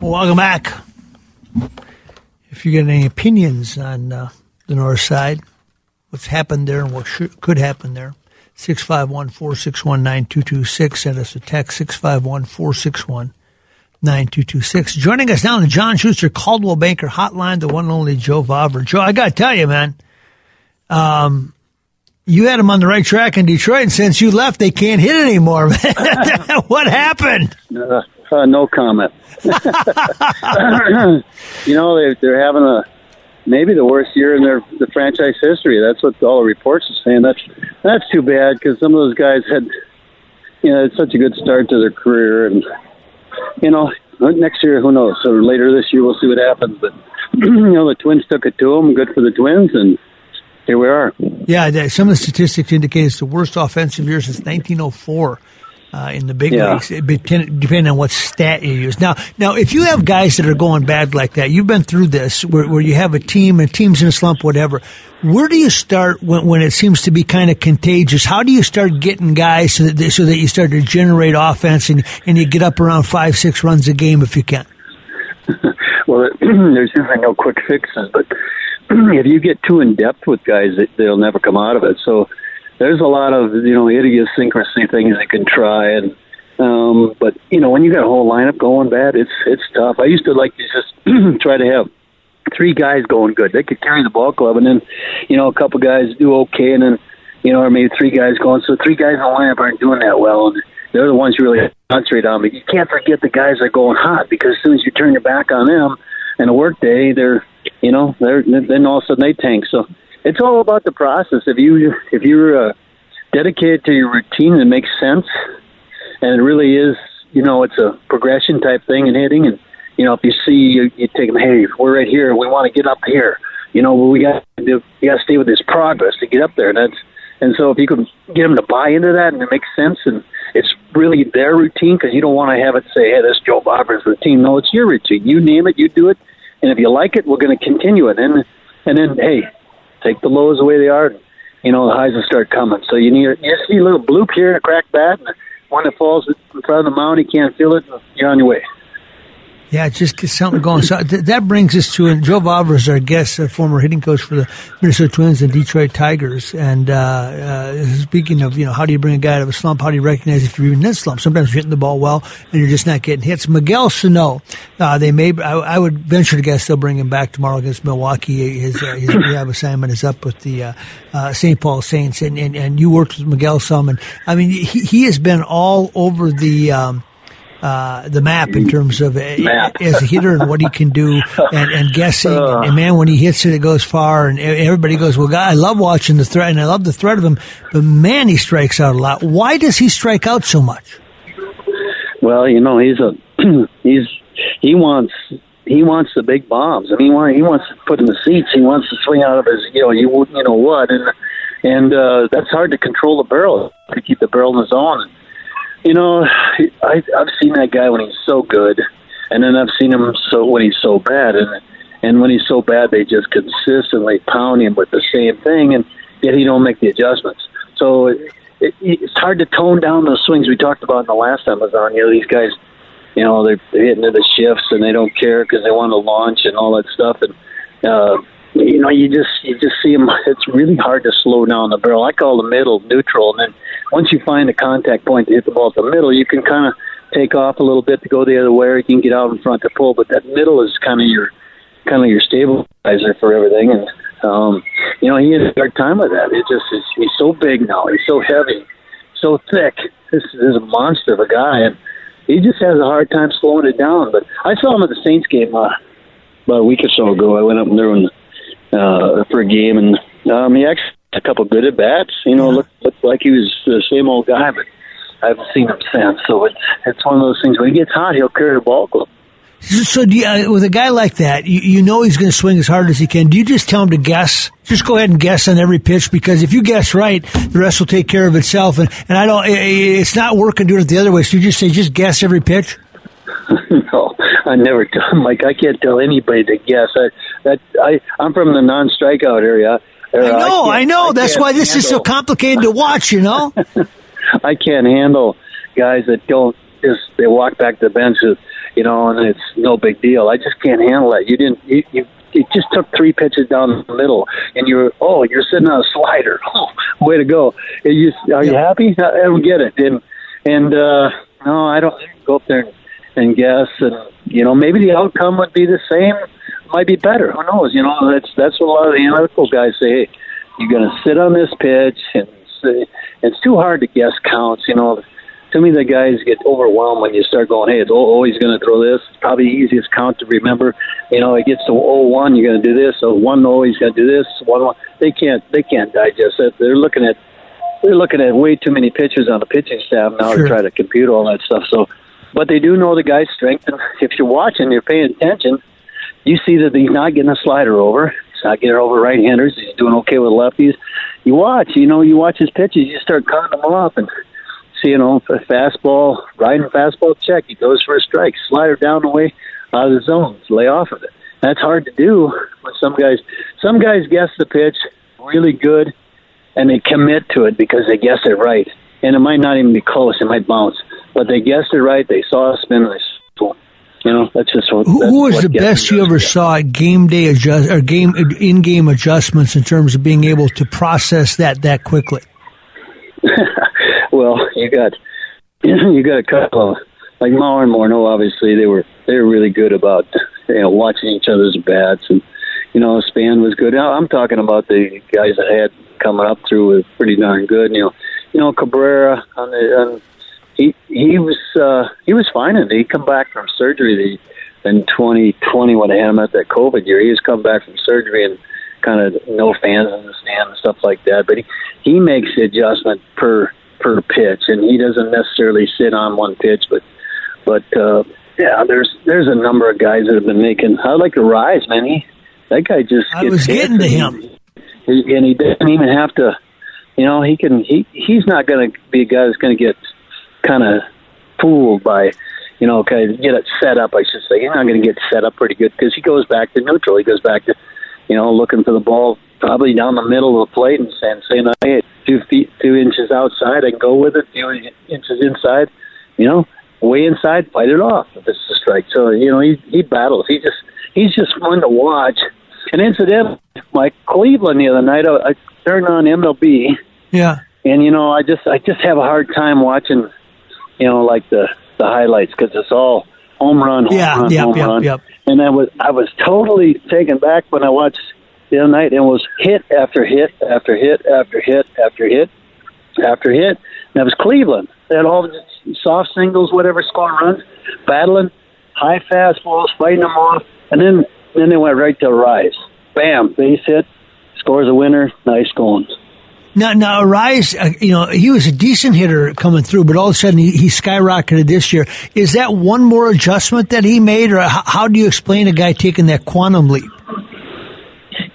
Welcome back. If you get any opinions on uh, the north side, what's happened there and what should, could happen there, 651 461 9226. Send us a text 651 461 9226. Joining us now on the John Schuster Coldwell Banker hotline, the one and only Joe Vavra. Joe, I got to tell you, man, um, you had them on the right track in Detroit, and since you left, they can't hit anymore. man. what happened? Uh, uh, no comment. you know, they, they're having a maybe the worst year in their the franchise history. That's what all the reports are saying. That's that's too bad because some of those guys had, you know, it's such a good start to their career, and you know, next year who knows? Or later this year we'll see what happens. But you know, the Twins took it to them. Good for the Twins, and here we are. Yeah, some of the statistics indicate it's the worst offensive year since 1904 uh, in the big Yeah. leagues, depend- depending on what stat you use. Now, now, if you have guys that are going bad like that, you've been through this, where, where you have a team, and team's in a slump, whatever. Where do you start when, when it seems to be kind of contagious? How do you start getting guys so that they, so that you start to generate offense and and you get up around five, six runs a game if you can? well, there's usually no quick fixes, but if you get too in depth with guys, they- they'll never come out of it. So there's a lot of you know idiosyncrasy things they can try, and um, but you know when you got a whole lineup going bad, it's it's tough. I used to like to just try to have three guys going good. They could carry the ball club, and then you know a couple guys do okay, and then you know or maybe three guys going. So three guys in the lineup aren't doing that well, and they're the ones you really concentrate on. But you can't forget the guys that are going hot because as soon as you turn your back on them in a work day, they're you know they're then all of a sudden they tank. So it's all about the process. If you if you're uh, dedicated to your routine that makes sense, and it really is, you know, it's a progression type thing in hitting. And you know, if you see you, you take them, hey, we're right here, we want to get up here. You know, we got to you got to stay with this progress to get up there. And that's and so if you can get them to buy into that and it makes sense and it's really their routine because you don't want to have it say, hey, this Joe Vavra's routine. No, it's your routine. You name it, you do it, and if you like it, we're going to continue it. And and then hey, take the lows the way they are. You know, the highs will start coming. So you need you just need a little bloop here and a crack bat, and one that falls in front of the mound, you can't feel it. You're on your way. Yeah, just get something going. So th- that brings us to and Joe Vavra is our guest, a former hitting coach for the Minnesota Twins and Detroit Tigers. And uh, uh, speaking of, you know, how do you bring a guy out of a slump? How do you recognize if you're in a slump? Sometimes you're hitting the ball well and you're just not getting hits. Miguel Sano, uh, they may. I, I would venture to guess they'll bring him back tomorrow against Milwaukee. His uh, his rehab assignment is up with the uh, uh, St. Paul Saints, and, and and you worked with Miguel some, and I mean he he has been all over the. Um, uh, the map in terms of uh, Map. as a hitter and what he can do and, and guessing. and, and man, when he hits it, it goes far. And everybody goes, well, God, I love watching the threat and I love the threat of him. But man, he strikes out a lot. Why does he strike out so much? Well, you know, he's a he's he wants he wants the big bombs. I mean, he want- he wants to put in the seats. He wants to swing out of his you know you you know what and and uh, that's hard to control the barrel to keep the barrel in the zone. You know, I I've seen that guy when he's so good, and then I've seen him so when he's so bad, and and when he's so bad, they just consistently pound him with the same thing, and yet he don't make the adjustments. So it, it, it's hard to tone down those swings we talked about in the last time I was on. You know, these guys, you know, they're, they're hitting into the shifts and they don't care because they want to launch and all that stuff, and uh, you know, you just you just see them. It's really hard to slow down the barrel. I call the middle neutral, and then once you find a contact point to hit the ball at the middle, you can kind of take off a little bit to go the other way. Or you can get out in front to pull, but that middle is kind of your kind of your stabilizer for everything. And um, you know, he has a hard time with that. It just is, he's so big now. He's so heavy, so thick. This is a monster of a guy, and he just has a hard time slowing it down. But I saw him at the Saints game uh, about a week or so ago. I went up there and, uh, for a game, and um, he actually a couple good at bats. You know, looked, looked like he was the same old guy, but I haven't seen him since. So it's it's one of those things. When he gets hot, he'll carry the ball club. So, do you, uh, with a guy like that, you, you know he's going to swing as hard as he can. Do you just tell him to guess? Just go ahead and guess on every pitch because if you guess right, the rest will take care of itself. And, and I don't, i- i- it's not working doing it the other way. So you just say, just guess every pitch. no, I never tell him. Like I can't tell anybody to guess. I that I I'm from the non-strikeout area. I know, I, can't- know. That's why this is so complicated to watch. You know. I can't handle guys that don't just they walk back to the bench, with, you know, and it's no big deal. I just can't handle that. You didn't. You, you it just took three pitches down the middle, and you're oh you're sitting on a slider. Oh, way to go! Are you are you happy? I don't get it. And and uh, no, I don't go up there and, and guess. And you know maybe the outcome would be the same. Might be better. Who knows? You know that's that's what a lot of the analytical guys say. Hey, you're going to sit on this pitch and say, it's too hard to guess counts. You know, to me, the guys get overwhelmed when you start going, hey, it's oh, he's going to throw this. It's probably the easiest count to remember. You know, it gets to oh one, you're going to do this. So one oh, he's going to do this. One one, they can't they can't digest it. They're looking at they're looking at way too many pitchers on the pitching staff now Sure. to try to compute all that stuff. So, but they do know the guy's strength, and if you're watching, you're paying attention. You see that he's not getting a slider over. He's not getting over right-handers. He's doing okay with lefties. You watch, you know, you watch his pitches. You start counting them off and see, you know, fastball, riding fastball, check. He goes for a strike. Slider down the way, out of the zone. Lay off of it. That's hard to do. But some guys, some guys guess the pitch really good, and they commit to it because they guess it right. And it might not even be close. It might bounce, but they guessed it right. They saw a spin. They, you know, that's just what. Who, who was the best you ever saw at game day adjust or game in game adjustments in terms of being able to process that that quickly? well, you got you got a couple of, like Mauer and Morneau. Obviously, they were they were really good about you know watching each other's bats, and you know Span was good. I'm talking about the guys that had coming up through were pretty darn good. You know, you know Cabrera on the on, he he was uh, he was fine, and he come back from surgery. The, in 2020 when I had him at that COVID year, he was come back from surgery and kind of no fans in the stand and stuff like that. But he he makes the adjustment per per pitch, and he doesn't necessarily sit on one pitch. But but uh, yeah, there's there's a number of guys that have been making. I like Arraez, man. He that guy just I was getting to him. he- and he doesn't even have to. You know, he can. He he's not going to be a guy that's going to get kind of fooled by. You know, kind of get it set up. I should say he's not going to get set up pretty good because he goes back to neutral. He goes back to, you know, looking for the ball probably down the middle of the plate and saying, saying, hey, two feet, two inches outside, I can go with it. Two inches inside, you know, way inside, fight it off if it's a strike. So you know, he he battles. He just he's just fun to watch. And incidentally, like Cleveland the other night, I, I turned on MLB, Yeah. and you know, I just I just have a hard time watching, you know, like the the highlights because it's all home run, home Yeah, run, yep, home yep, run. yep. And I was I was totally taken back when I watched the other night and was hit after hit after hit after hit after hit after hit. And that was Cleveland. They had all the soft singles, whatever score runs, battling, high fastballs, fighting them off, and then then they went right to Arraez. Bam, base hit, scores a winner, nice going. Now, now, uh, you know, he was a decent hitter coming through, but all of a sudden he, he skyrocketed this year. Is that one more adjustment that he made, or how, how do you explain a guy taking that quantum leap?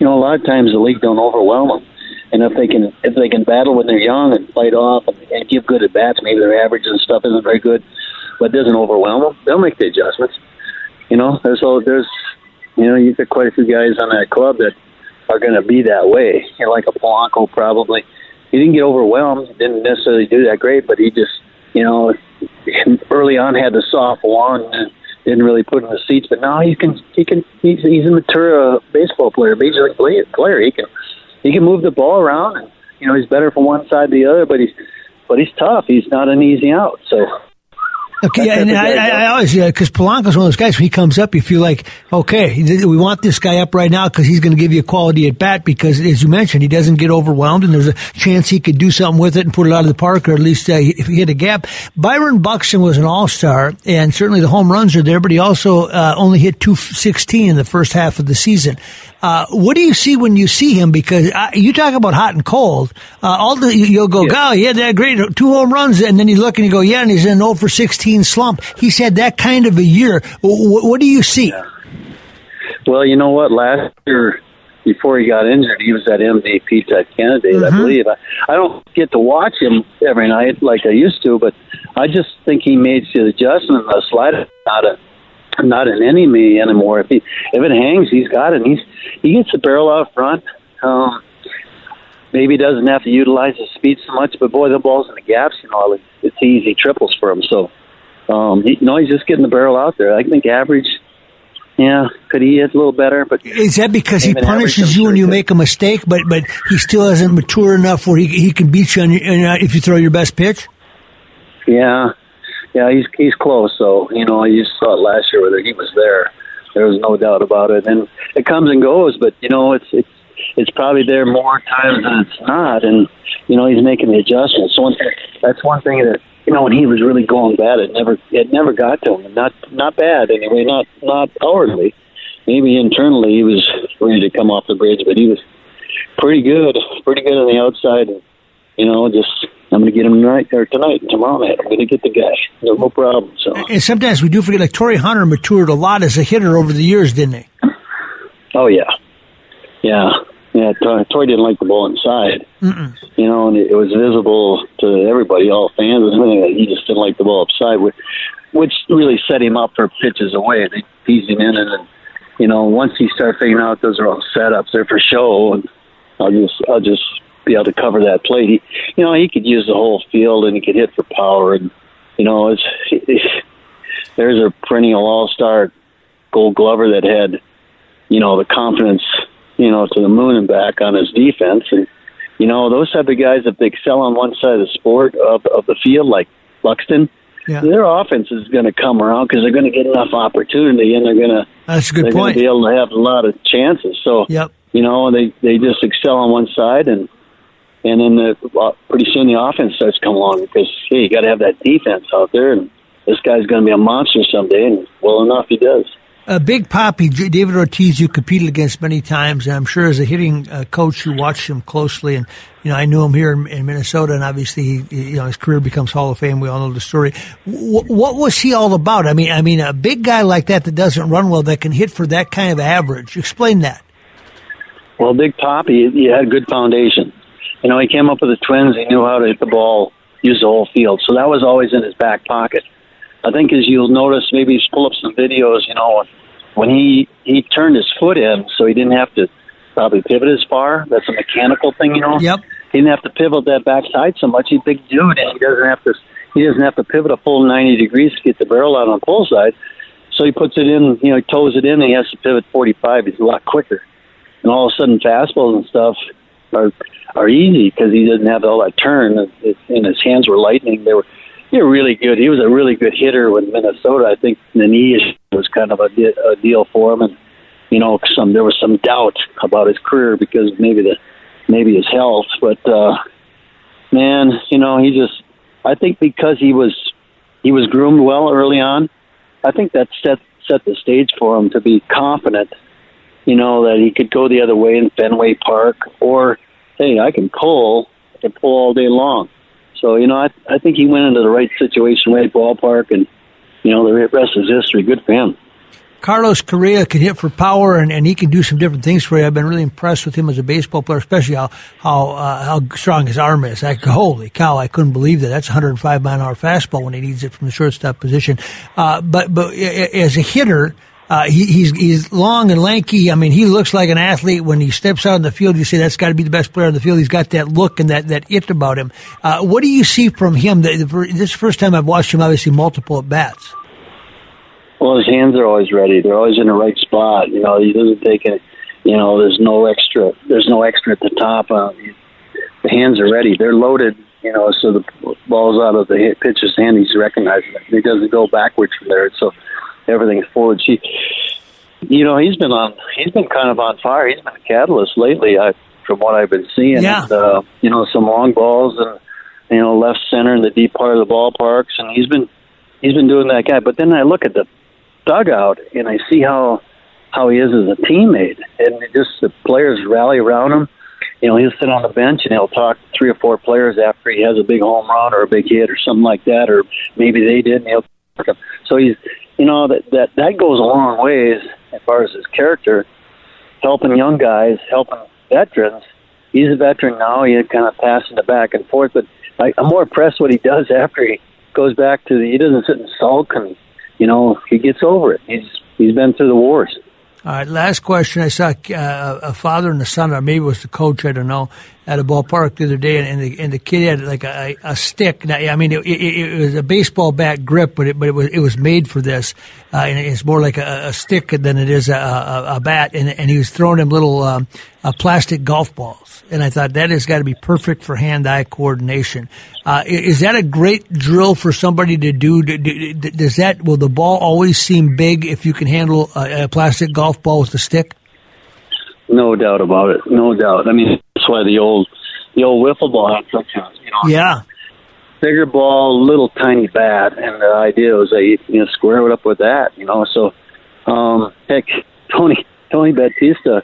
you know, a lot of times the league don't overwhelm them. And if they can, if they can battle when they're young and fight off and, and give good at bats, maybe their average and stuff isn't very good, but doesn't overwhelm them. They'll make the adjustments. You know, there's all there's, you know, you've got quite a few guys on that club that are going to be that way. You know, like a Polanco probably. He didn't get overwhelmed. Didn't necessarily do that great, but he just, you know, early on had the soft wand and didn't really put in the seats. But now he can, he can, he's, he's a mature uh, baseball player, major league play- player. He can, he can move the ball around, and you know he's better from one side to the other. But he's, but he's tough. He's not an easy out. So Okay, yeah, and I, I, I always because Polanco's one of those guys. When he comes up, you feel like okay, we want this guy up right now because he's going to give you a quality at bat. Because as you mentioned, he doesn't get overwhelmed, and there's a chance he could do something with it and put it out of the park, or at least uh, if he hit a gap. Byron Buxton was an all star, and certainly the home runs are there, but he also uh, only hit two sixteen in the first half of the season. Uh, what do you see when you see him? Because uh, you talk about hot and cold. Uh, all the you- you'll go, "God, he had that great two home runs," and then you look and you go, "Yeah," and he's in an 0 for 16 slump. He's had that kind of a year. What, what do you see? Well, you know what? Last year, before he got injured, he was that MVP type candidate, Mm-hmm. I believe. I, I don't get to watch him every night like I used to, but I just think he made the adjustment. The slide not a not an enemy anymore. If he if it hangs, he's got it. He's he gets the barrel out front. Um, maybe he doesn't have to utilize his speed so much, but boy, the balls in the gaps, you know, it's, it's easy triples for him. So, um, he, you know, he's just getting the barrel out there. I think average. Yeah, could he hit a little better? But Is that because he punishes you when you make a mistake, but but he still hasn't mature enough where he he can beat you on your, if you throw your best pitch? Yeah, yeah, he's he's close. So you know, you saw it last year whether he was there. There was no doubt about it, and it comes and goes. But you know, it's it's it's probably there more times than it's not, and you know, he's making the adjustments. So one that's one thing that you know when he was really going bad, it never it never got to him. Not not bad anyway. Not not outwardly. Maybe internally he was ready to come off the bridge, but he was pretty good, pretty good on the outside. And, you know, just I'm going to get him tonight or tonight and tomorrow night. I'm going to get the guy. No, no problem. So, And sometimes we do forget, like Torii Hunter matured a lot as a hitter over the years, didn't he? oh yeah, yeah, yeah. Torii didn't like the ball inside. Mm-mm. You know, and it, it was visible to everybody, all fans, and everything. That he just didn't like the ball upside, which, which really set him up for pitches away. They teased him in, and then, you know, once he started figuring out those are all setups, they're for show, and I'll just, I'll just be able to cover that plate. He, you know, he could use the whole field, and he could hit for power, and you know, it's, it's there's a perennial all-star Gold Glover that had, you know, the confidence, you know, to the moon and back on his defense, and you know, those type of guys if they excel on one side of the sport of of the field, like Buxton, Yeah. their offense is going to come around because they're going to get enough opportunity, and they're going to That's a they're good going point. be able to have a lot of chances. So, Yep. you know, they they just excel on one side, and and then the, pretty soon the offense starts to come along because hey, you got to have that defense out there, and this guy's going to be a monster someday, and well enough he does. A Big Papi, David Ortiz, you competed against many times, and I'm sure as a hitting uh, coach, you watched him closely. And you know, I knew him here in, in Minnesota, and obviously, he, he- you know, his career becomes Hall of Fame. We all know the story. W- what was he all about? I mean, I mean, a big guy like that that doesn't run well, that can hit for that kind of average. Explain that. Well, Big Papi, he had a good foundation. You know, he came up with the Twins. He knew how to hit the ball, use the whole field. So that was always in his back pocket. I think as you'll notice, maybe just pull up some videos. You know, when he he turned his foot in, so he didn't have to probably pivot as far. That's a mechanical thing, you know. Yep. He didn't have to pivot that backside so much. He's a big dude, and he doesn't have to. He doesn't have to pivot a full ninety degrees to get the barrel out on the pull side. So he puts it in, you know, he toes it in, and he has to pivot forty five. He's a lot quicker and all of a sudden fastballs and stuff are are easy because he doesn't have all that turn, and his hands were lightning. They were they were really good. He was a really good hitter with Minnesota. I think the knee issue was kind of a, a deal for him, and you know some there was some doubt about his career because maybe the maybe his health, but uh, man, you know he just I think because he was he was groomed well early on. I think that set set the stage for him to be confident you know, that he could go the other way in Fenway Park, or hey, I can pull, I can pull all day long. So you know, I I think he went into the right situation, right ballpark, and you know, the rest is history. Good for him. Carlos Correa can hit for power, and, and he can do some different things for you. I've been really impressed with him as a baseball player, especially how how uh, how strong his arm is. Like, holy cow, I couldn't believe that. That's 105 mile an hour fastball when he needs it from the shortstop position. Uh, but but as a hitter. Uh, he, he's he's long and lanky. I mean, he looks like an athlete when he steps out on the field. You say that's got to be the best player on the field. He's got that look and that that it about him. Uh, what do you see from him? The, the, this first time I've watched him. Obviously, multiple at bats. Well, his hands are always ready. They're always in the right spot. You know, he doesn't take it. You know, there's no extra. There's no extra at the top. Uh, the hands are ready. They're loaded You know, so the ball's out of the pitcher's hand. He's recognizing it. He doesn't go backwards from there. So everything's forward. She, you know, he's been on. He's been kind of on fire. He's been a catalyst lately. I, from what I've been seeing. Yeah. And, uh, you know, some long balls and you know left center in the deep part of the ballparks, and he's been he's been doing that guy. But then I look at the dugout and I see how how he is as a teammate, and just the players rally around him. You know, he'll sit on the bench and he'll talk to three or four players after he has a big home run or a big hit or something like that, or maybe they did, and he'll. So he's, you know, that that that goes a long ways as far as his character, helping young guys, helping veterans. He's a veteran now. He kind of passing the back and forth, but I, I'm more impressed what he does after he goes back to the. He doesn't sit and sulk, and you know, he gets over it. He's he's been through the wars. All right, last question. I saw uh, a father and a son, or maybe it was the coach, I don't know, at a ballpark the other day, and, the, and the kid had like a, a stick. Now, I mean, it, it, it was a baseball bat grip, but it, but it was it was made for this, uh, and it's more like a, a stick than it is a, a, a bat. And, and he was throwing him little um, uh, plastic golf balls, and I thought that has got to be perfect for hand-eye coordination. Uh, is that a great drill for somebody to do? Does that will the ball always seem big if you can handle a, a plastic golf ball with a stick? No doubt about it. No doubt. I mean, that's why the old the old wiffle ball had such a you know Yeah. bigger ball, little tiny bat, and the idea was that you, know square it up with that. You know, so um, heck, Tony Tony Batista.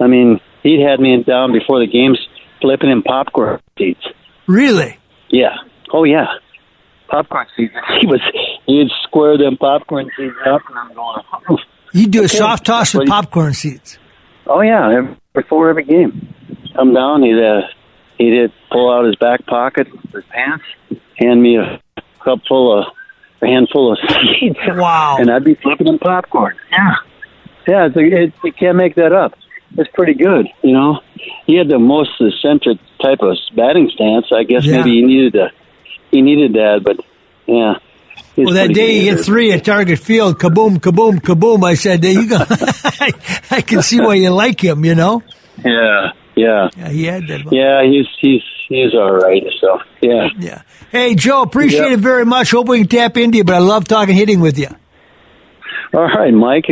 I mean, he'd had me down before the games flipping in popcorn seats. Really? Yeah. Oh yeah. Popcorn seats. He was he'd square them popcorn seats up, and I'm going. "Oh." You do a soft toss with What do you- popcorn seats. Oh yeah, before every game, come down. He'd uh, he'd pull out his back pocket, his pants, hand me a cup full of a handful of seeds. Wow. And I'd be flipping them popcorn. Yeah, yeah. It's a, it, you can't make that up. It's pretty good, you know. He had the most eccentric type of batting stance. I guess Yeah. maybe he needed a he needed that, but yeah. Well, that day he good. hit three at Target Field, kaboom, kaboom, kaboom. I said, there you go. I, I can see why you like him, you know? Yeah, yeah, Yeah, he had that. yeah. He's he's he's all right. So yeah. Yeah. Hey, Joe, appreciate Yep. it very much. Hope we can tap into you, but I love talking hitting with you. All right, Mike.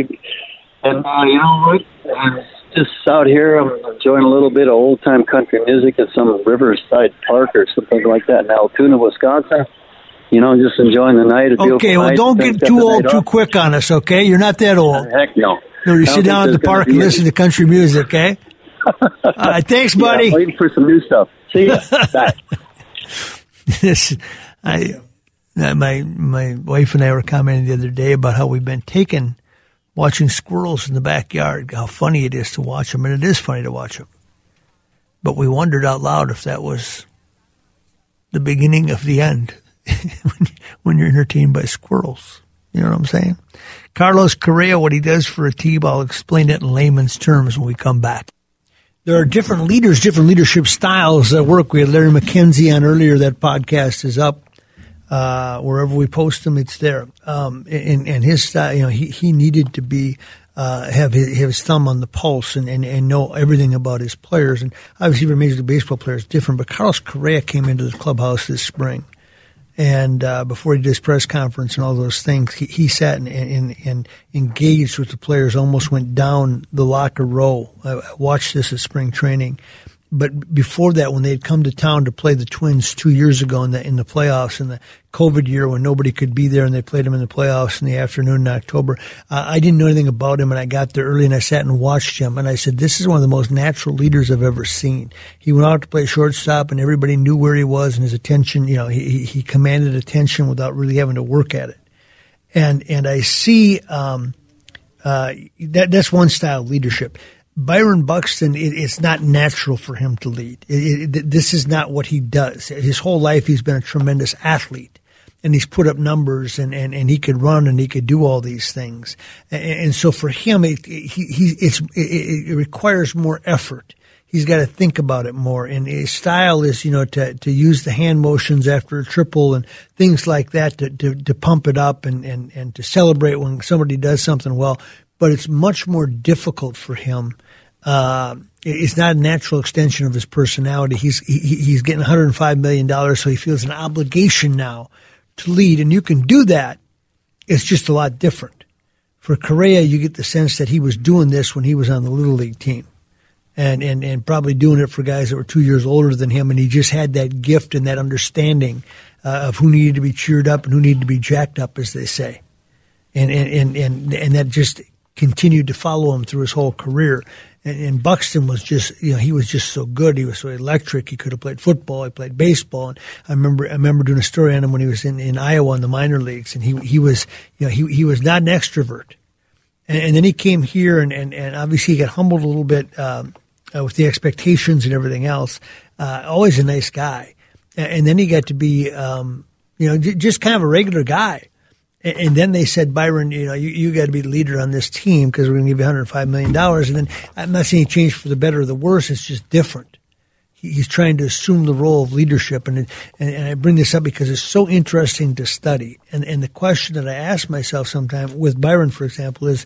And uh, you know what? I'm just out here. I'm enjoying a little bit of old time country music at some Riverside Park or something like that in Altoona, Wisconsin. You know, just enjoying the night. Okay, well, night. don't get too old too quick on us, okay? You're not that old. Heck no. No, you sit down at the park and listen to country music, okay? All right, thanks, buddy. I'm waiting for some new stuff. See ya. Bye. this, I, uh, my my wife and I were commenting the other day about how we've been taken watching squirrels in the backyard. How funny it is to watch them, and it is funny to watch them. But we wondered out loud if that was the beginning of the end when, you're entertained by squirrels. You know what I'm saying? Carlos Correa, what he does for a team, I'll explain it in layman's terms when we come back. There are different leaders, different leadership styles that work. We had Larry McKenzie on earlier. That podcast is up. Uh, wherever we post them, it's there. Um, and, and his style, you know, he, he needed to be, uh, have his, his thumb on the pulse and, and, and know everything about his players. And obviously, every Major League Baseball player is different, but Carlos Correa came into the clubhouse this spring. And uh, before he did his press conference and all those things, he, he sat and, and, and engaged with the players, almost went down the locker row. I, I watched this at spring training. But before that, when they had come to town to play the Twins two years ago in the in the playoffs in the COVID year when nobody could be there, and they played them in the playoffs in the afternoon in October, uh, I didn't know anything about him, and I got there early and I sat and watched him, and I said, "This is one of the most natural leaders I've ever seen." He went out to play shortstop, and everybody knew where he was, and his attention, you know, he he- commanded attention without really having to work at it, and and I see. Um, uh, that that's one style of leadership. Byron Buxton, it, it's not natural for him to lead. It, it, this is not what he does. His whole life, he's been a tremendous athlete, and he's put up numbers, and, and, and he could run, and he could do all these things. And, and so for him, it, he, he, it's, it, it requires more effort. He's got to think about it more. And his style is, you know, to, to use the hand motions after a triple and things like that to, to, to pump it up and, and, and to celebrate when somebody does something well. But it's much more difficult for him Uh, it's not a natural extension of his personality. He's he, he's getting 105 million dollars, so he feels an obligation now to lead, and you can do that. It's just a lot different. For Correa, you get the sense that he was doing this when he was on the little league team, and and and probably doing it for guys that were two years older than him, and he just had that gift and that understanding uh, of who needed to be cheered up and who needed to be jacked up, as they say, and and and and, and that just continued to follow him through his whole career. And, and, Buxton was just, you know, he was just so good. He was so electric. He could have played football. He played baseball. And I remember, I remember doing a story on him when he was in, in Iowa in the minor leagues. And he, he was, you know, he, he was not an extrovert. And, and then he came here and, and, and obviously he got humbled a little bit, um, uh, with the expectations and everything else. Uh, always a nice guy. And, and then he got to be, um, you know, just kind of a regular guy. And then they said, Byron, you know, you, you got to be the leader on this team because we're going to give you $105 million. And then I'm not saying he changed for the better or the worse. It's just different. He's trying to assume the role of leadership. And, and, and I bring this up because it's so interesting to study. And, and the question that I ask myself sometimes with Byron, for example, is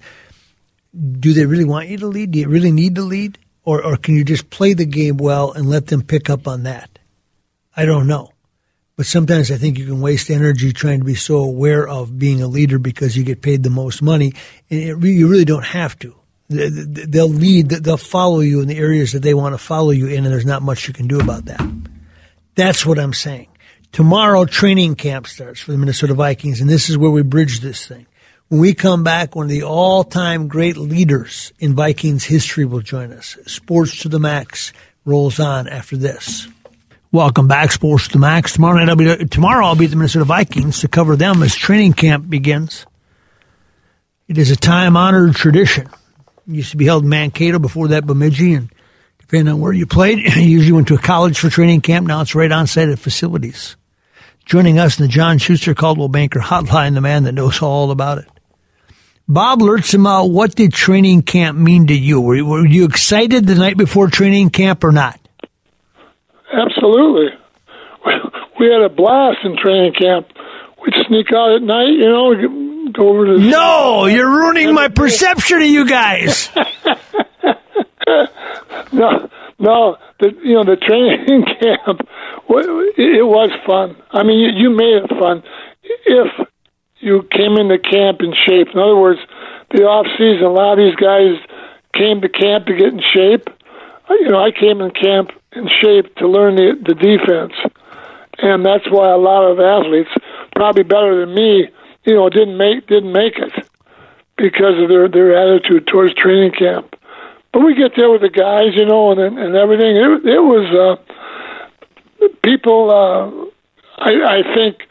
do they really want you to lead? Do you really need to lead? Or, or can you just play the game well and let them pick up on that? I don't know. But sometimes I think you can waste energy trying to be so aware of being a leader because you get paid the most money, and it, you really don't have to. They'll lead, they'll follow you in the areas that they want to follow you in, and there's not much you can do about that. That's what I'm saying. Tomorrow, training camp starts for the Minnesota Vikings, and this is where we bridge this thing. When we come back, one of the all time great leaders in Vikings history will join us. Sports to the Max rolls on after this. Welcome back, Sports to the Max. Tomorrow night, I'll be tomorrow. I'll be at the Minnesota Vikings to cover them as training camp begins. It is a time-honored tradition. It used to be held in Mankato before that, Bemidji, and depending on where you played, you usually went to a college for training camp. Now it's right on site at facilities. Joining us in the John Schuster Coldwell Banker Hotline, the man that knows all about it. Bob Lurtsema, uh, what did training camp mean to you? Were, were you excited the night before training camp or not? Absolutely. We had a blast in training camp. We'd sneak out at night, you know, go over to. No, you're ruining my perception of you guys. no, no, the you know the training camp, it was fun. I mean, you, you made it fun if you came into camp in shape. In other words, the off season, a lot of these guys came to camp to get in shape. You know, I came in camp in shape to learn the, the defense. And that's why a lot of athletes, probably better than me, you know, didn't make didn't make it because of their their attitude towards training camp. But we get there with the guys, you know, and and everything. It, it was uh, people. Uh, I, I think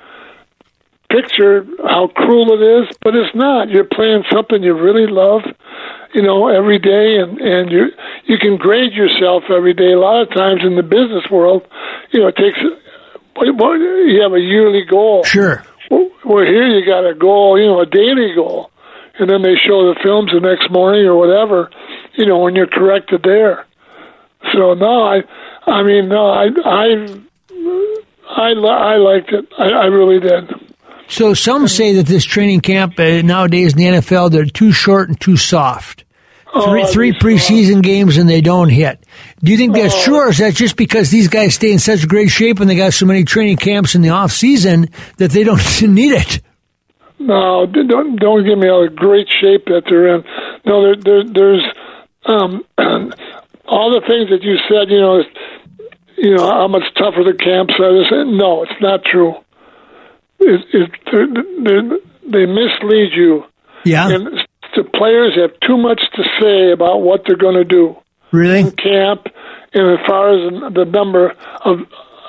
picture how cruel it is, but it's not. You're playing something you really love, you know, every day, and and you you can grade yourself every day. A lot of times in the business world, you know, it takes. You have a yearly goal. Sure. Well, here you got a goal, you know, a daily goal, and then they show the films the next morning or whatever, you know, when you're corrected there. So no, I, I mean, no, I, I, I, I liked it. I, I really did. So some say that this training camp uh, nowadays in the NFL they're too short and too soft. Three, oh, three preseason games and they don't hit. Do you think that's oh. true, or is that just because these guys stay in such great shape and they got so many training camps in the off season that they don't need it? No, don't don't give me all the great shape that they're in. No, there, there there's um, all the things that you said. You know, you know how much tougher the camps are. No, it's not true it, it, they mislead you. Yeah. And the players have too much to say about what they're going to do. Really? In camp, and as far as the number of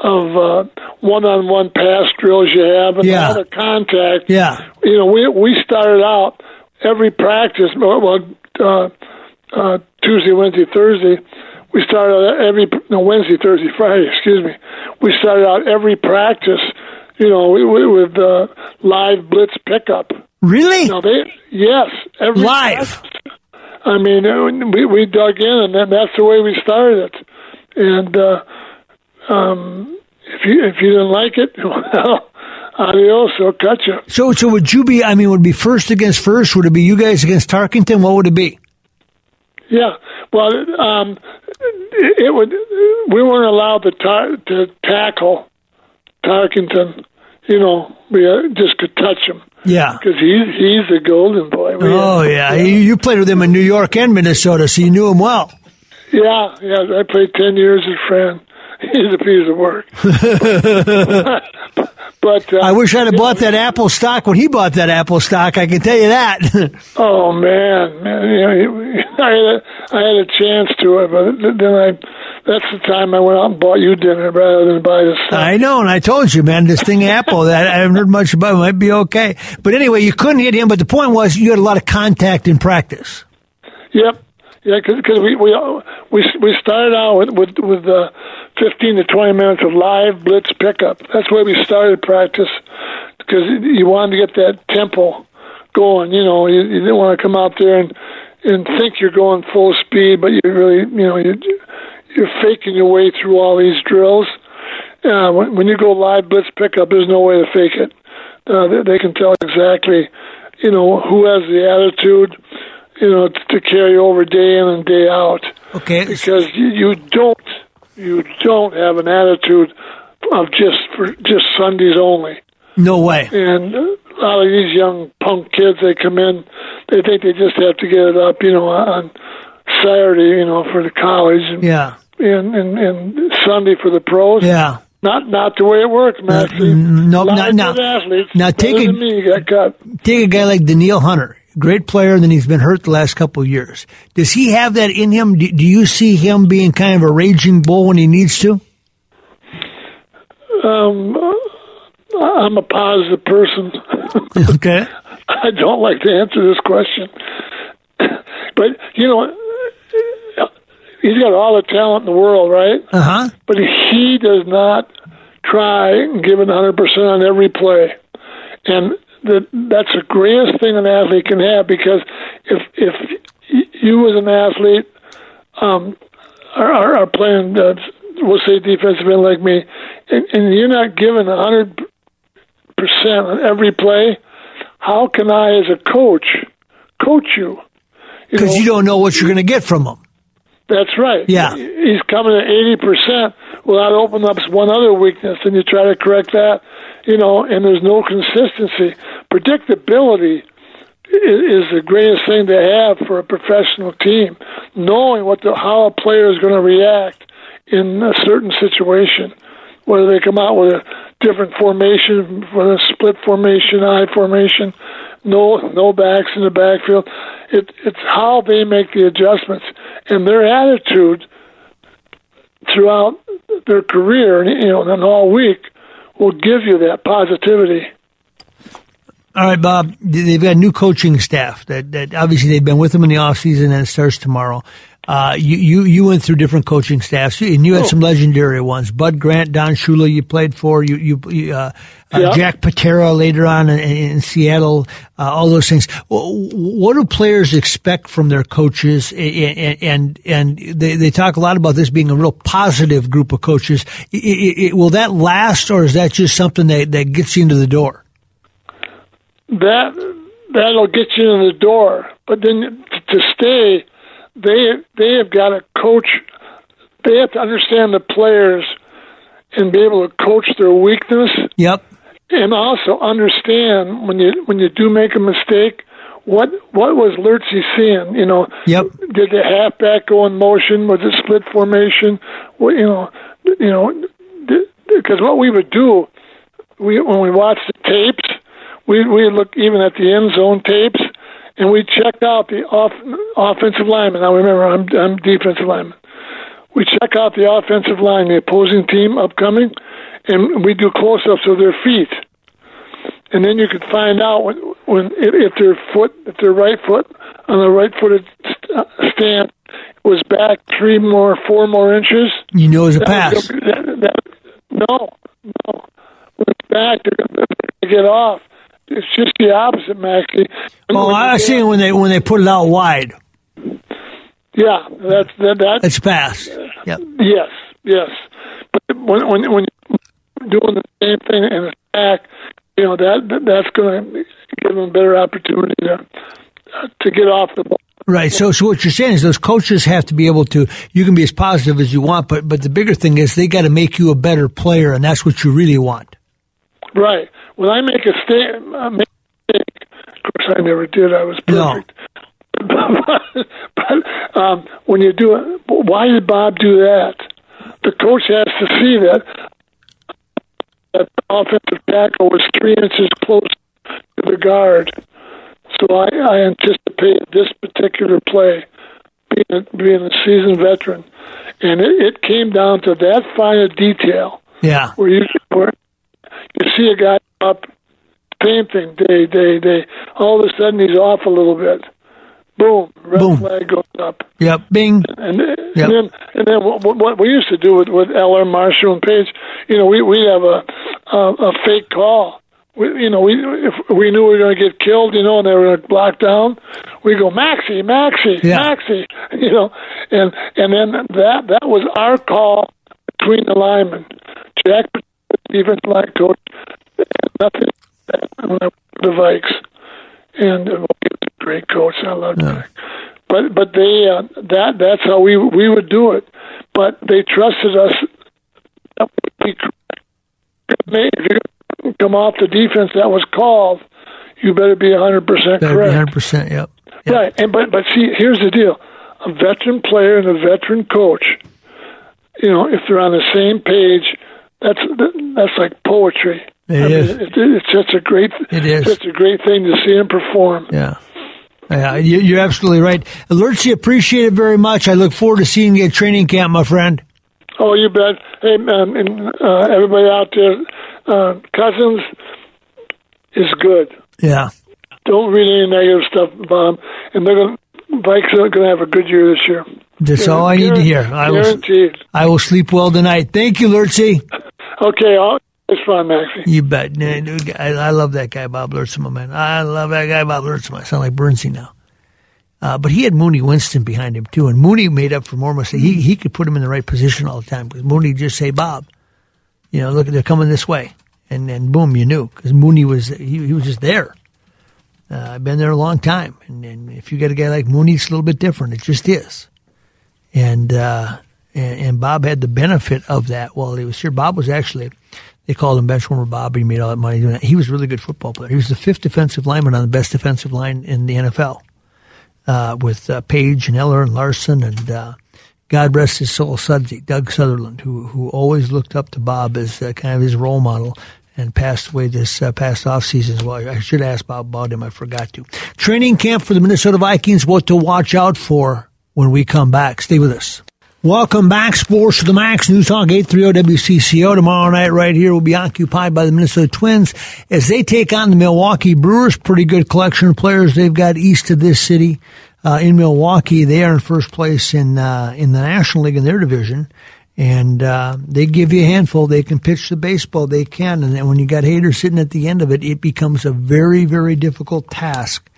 of uh, one-on-one pass drills you have and yeah. the contact. Yeah. You know, we we started out every practice. Well, uh, uh, Tuesday, Wednesday, Thursday. We started out every no Wednesday, Thursday, Friday. Excuse me. We started out every practice you know, with uh, live blitz pickup. Really? You know, they, yes, every live. I mean, uh, we we dug in, and then that's the way we started it. And uh, um, if you if you didn't like it, well, adios, they'll cut you. So, so would you be? I mean, would it be first against first? Would it be you guys against Tarkenton? What would it be? Yeah. Well, um, it, it would. We weren't allowed to tar- to tackle Tarkenton. You know, we uh, just could touch him Yeah. because he's he's the golden boy. We Oh yeah, you, you played with him in New York and Minnesota, so you knew him well. Yeah, yeah. I played ten years as friend. He's a piece of work. but uh, I wish I'd have bought that Apple stock when he bought that Apple stock. I can tell you that. Oh man, man! You know, I had a, I had a chance to it, but then I that's the time I went out and bought you dinner rather than buy the stock. I know, and I told you, man, this thing Apple that I haven't heard much about it might be okay. But anyway, you couldn't hit him. But the point was, you had a lot of contact in practice. Yep. Yeah, because we we we we started out with with with uh, fifteen to twenty minutes of live blitz pickup. That's where we started practice because you wanted to get that tempo going. You know, you, you didn't want to come out there and and think you're going full speed, but you really you know you you're faking your way through all these drills. Uh, when, when you go live blitz pickup, there's no way to fake it. Uh, they, they can tell exactly, you know, who has the attitude you know, t- to carry over day in and day out. Okay. Because you, you don't, you don't have an attitude of just for just Sundays only. No way. And a lot of these young punk kids, they come in, they think they just have to get it up, you know, on Saturday, you know, for the college, and Yeah. and, and, and Sunday for the pros. Yeah. Not not the way it works, Max. no, a lot not- now- athletes. now take a- me got cut. Take a guy like Danielle Hunter, great player, and then he's been hurt the last couple of years. Does he have that in him? Do, do you see him being kind of a raging bull when he needs to? Um, I'm a positive person. Okay. I don't like to answer this question, but you know, he's got all the talent in the world, right? Uh huh. But he does not try and give it 100 percent on every play, and that that's the greatest thing an athlete can have because if if you as an athlete um, are, are, are playing, uh, we'll say defensive end like me, and, and you're not giving 100 percent on every play, how can I, as a coach, coach you? Because you don't know what you're going to get from him. That's right. Yeah. He's coming at eighty percent without opening up one other weakness, and you try to correct that, you know, and there's no consistency. Predictability is, the greatest thing to have for a professional team. Knowing what the, how a player is going to react in a certain situation, whether they come out with a different formation, whether a split formation, I formation, no no backs in the backfield. It, it's how they make the adjustments and their attitude throughout their career, you know, and all week will give you that positivity. All right, Bob. They've got a new coaching staff that, that obviously they've been with them in the off season and it starts tomorrow. Uh, you, you, you went through different coaching staffs and you had Oh. some legendary ones. Bud Grant, Don Shula, you played for, you, you, uh, uh, Yeah. Jack Patera later on in, in Seattle, uh, all those things. What do players expect from their coaches? And, and, and they, they talk a lot about this being a real positive group of coaches. I- I- I- will that last or is that just something that, that gets you into the door? That that'll get you in the door, but then to stay, they they have got to coach. They have to understand the players and be able to coach their weakness Yep. and also understand when you when you do make a mistake, what what was Lurtsy seeing? You know, Yep. did the halfback go in motion? Was it split formation? Well, you know, you know, because what we would do, we when we watch the tapes, we we look even at the end zone tapes, and we check out the off offensive lineman. Now remember, I'm I'm defensive lineman. We check out the offensive line, the opposing team upcoming, and we do close-ups of their feet. And then you could find out when, when if, if their foot, if their right foot on the right-footed st- uh, stand was back three more, four more inches. You know it's a pass. was that- that- no, no. When it's back, they're going to get off. It's just the opposite, Maxie. Oh, I see seeing when they when they put it out wide. Yeah, that's that. that It's pass. Yep. Yes, yes. But when when when you're doing the same thing in attack, you know that, that that's going to give them a better opportunity to uh, to get off the ball. Right. So, so what you're saying is those coaches have to be able to. You can be as positive as you want, but but the bigger thing is they got to make you a better player, and that's what you really want. Right. When I make a sta- uh, make a mistake, of course I never did. I was perfect. but but um, when you do it, why did Bob do that? The coach has to see that that offensive tackle was three inches close to the guard. So I, I anticipate this particular play being a, being a seasoned veteran, and it, it came down to that fine a detail Yeah. where you where you see a guy up, same thing. They they they all of a sudden he's off a little bit. Boom, red Boom. flag goes up, Yep. Bing. and, Yep. and then and then what, what we used to do with with Eller, Marshall, and Page, you know, we we have a a, a fake call. We, you know, we if we knew we were going to get killed, you know, and they were going to block down, we go Maxie, Maxie, Yeah. Maxie, you know, and and then that that was our call between the linemen. Jack, defense line coach, and nothing. I the Vikes, and he was a great coach. I loved Jack. But but they uh, that that's how we we would do it. But they trusted us. That would be. If to come off the defense that was called, you better be 100% That'd be correct. 100. percent Yep. Yep. Right, and but but see, here's the deal: a veteran player and a veteran coach, you know, if they're on the same page, that's that's like poetry. It I mean, it, it's such a great, It is. such a great thing to see him perform. Yeah. Yeah, you- you're absolutely right. Alertsy, appreciate it very much. I look forward to seeing you at training camp, my friend. Oh, you bet. Hey, man, and uh, everybody out there, uh, Cousins is good. Yeah. Don't read any negative stuff about him, and they're going. Vikes are going to have a good year this year. That's all I need to hear. I will, Guaranteed. I will sleep well tonight. Thank you, Alertsy. Okay, all, Maxie. You bet. I, I love that guy, Bob Lurtsema, my man. I love that guy, Bob Lurtsema. I sound like Bernstein now. Uh, but he had Moonie Winston behind him too, and Moonie made up for more mistakes. He he could put him in the right position all the time because Moonie just say, "Bob, you know, look, they're coming this way," and then boom, you knew because Moonie was he, he was just there. Uh, I've been there a long time, and, and if you get a guy like Moonie, it's a little bit different. It just is. And uh, and, and Bob had the benefit of that while he was here. Bob was actually they called him benchwarmer Bob. He made all that money doing that. He was a really good football player. He was the fifth defensive lineman on the best defensive line in the NFL uh, with uh, Page and Eller and Larsen and uh, God rest his soul, Sudsy, Doug Sutherland, who who always looked up to Bob as uh, kind of his role model. And passed away this uh, past offseason as well. I should ask Bob about him. I forgot to. Training camp for the Minnesota Vikings. What to watch out for when we come back. Stay with us. Welcome back, Sports to the Max, News Talk 830 WCCO. Tomorrow night, right here, will be occupied by the Minnesota Twins as they take on the Milwaukee Brewers. Pretty good collection of players they've got east of this city. Uh, in Milwaukee, they are in first place in uh, in the National League in their division, and uh, they give you a handful. They can pitch the baseball, they can, and then when you got Hader's sitting at the end of it, it becomes a very very difficult task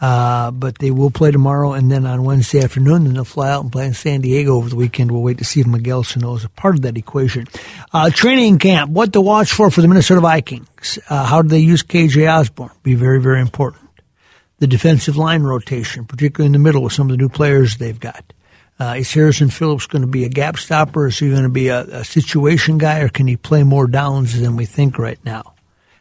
uh, but they will play tomorrow and then on Wednesday afternoon, then they'll fly out and play in San Diego over the weekend. We'll wait to see if Miguel Sano is a part of that equation. Uh, training camp, what to watch for for the Minnesota Vikings. Uh, how do they use KJ Osborne? Be very, very important. The defensive line rotation, particularly in the middle with some of the new players they've got. Uh, is Harrison Phillips going to be a gap stopper? Is he going to be a, a situation guy or can he play more downs than we think right now?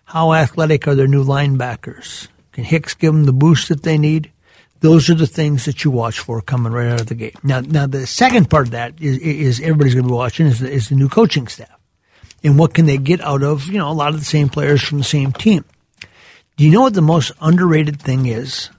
How athletic are their new linebackers? Can Hicks give them the boost that they need? Those are the things that you watch for coming right out of the gate. Now, now the second part of that is, is everybody's going to be watching is the, is the new coaching staff, and what can they get out of you know a lot of the same players from the same team. Do you know what the most underrated thing is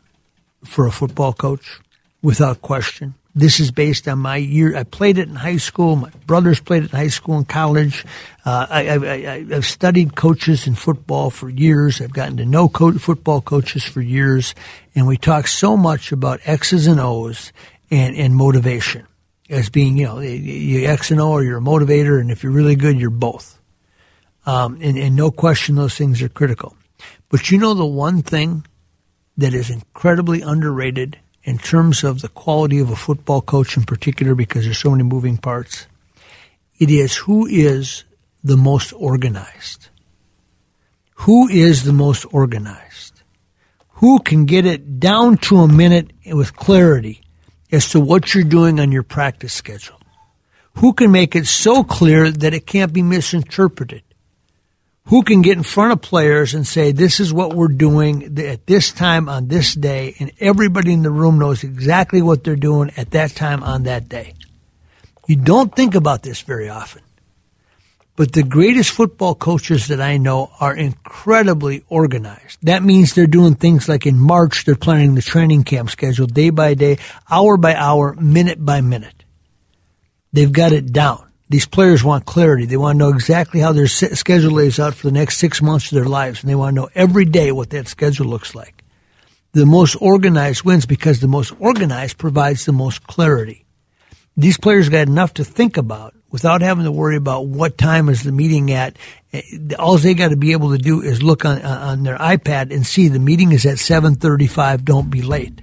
for a football coach? Without question, this is based on my year. I played it in high school. My brothers played it in high school and college. Uh, I, I've studied coaches in football for years. I've gotten to know co- football coaches for years, and we talk so much about X's and O's and, and motivation as being, you know, you X and O or you're a motivator, and if you're really good, you're both. Um, and, and no question, those things are critical. But you know, the one thing that is incredibly underrated in terms of the quality of a football coach in particular because there's so many moving parts. It is who is the most organized. Who is the most organized? who can get it down to a minute with clarity as to what you're doing on your practice schedule. Who can make it so clear that it can't be misinterpreted? Who can get in front of players and say, this is what we're doing at this time on this day, and everybody in the room knows exactly what they're doing at that time on that day. You don't think about this very often. But the greatest football coaches that I know are incredibly organized. That means they're doing things like in March, they're planning the training camp schedule day by day, hour by hour, minute by minute. They've got it down. These players want clarity. They want to know exactly how their schedule lays out for the next six months of their lives, and they want to know every day what that schedule looks like. The most organized wins because the most organized provides the most clarity. These players got enough to think about without having to worry about what time is the meeting at. Eh, all they got to be able to do is look on, on their iPad and see the meeting is at 735. Don't be late.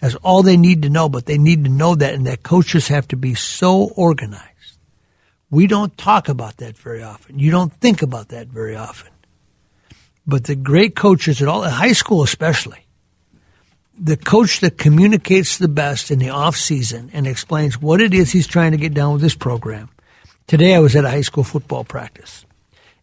That's all they need to know, but they need to know that and that coaches have to be so organized. We don't talk about that very often. You don't think about that very often. But the great coaches at all, at high school especially, the coach that communicates the best in the off season and explains what it is he's trying to get done with this program Today I was at a high school football practice.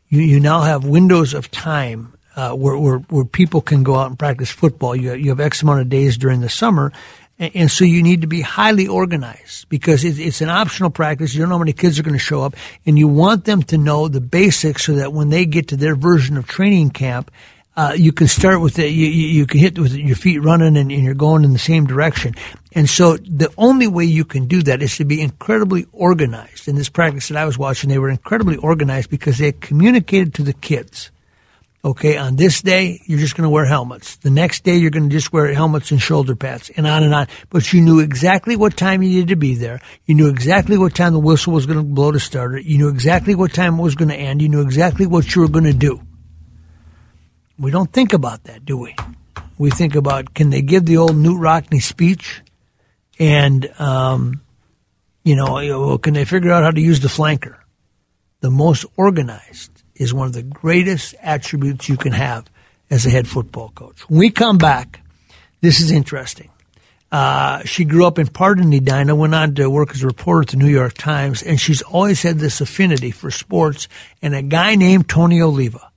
You, you now have windows of time uh, where, where, where people can go out and practice football. You, you have X amount of days during the summer. And, and so you need to be highly organized because it, it's an optional practice. You don't know how many kids are going to show up and you want them to know the basics so that when they get to their version of training camp, uh, you can start with it. You, you, you, can hit with your feet running and, and, you're going in the same direction. And so the only way you can do that is to be incredibly organized. In this practice that I was watching, they were incredibly organized because they communicated to the kids. Okay, on this day, you're just going to wear helmets. The next day, you're going to just wear helmets and shoulder pads and on and on. But you knew exactly what time you needed to be there. You knew exactly what time the whistle was going to blow to start it. You knew exactly what time it was going to end. You knew exactly what you were going to do. We don't think about that, do we? We think about can they give the old Knute Rockne speech, and um, you know, can they figure out how to use the flanker? The most organized is one of the greatest attributes you can have as a head football coach. When we come back, this is interesting. Uh, she grew up in Pardon Edina, went on to work as a reporter at the New York Times, and she's always had this affinity for sports and a guy named Tony Oliva.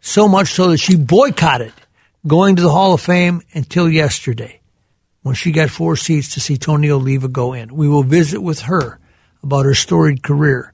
So much so that she boycotted going to the Hall of Fame until yesterday when she got four seats to see Tony Oliva go in. We will visit with her about her storied career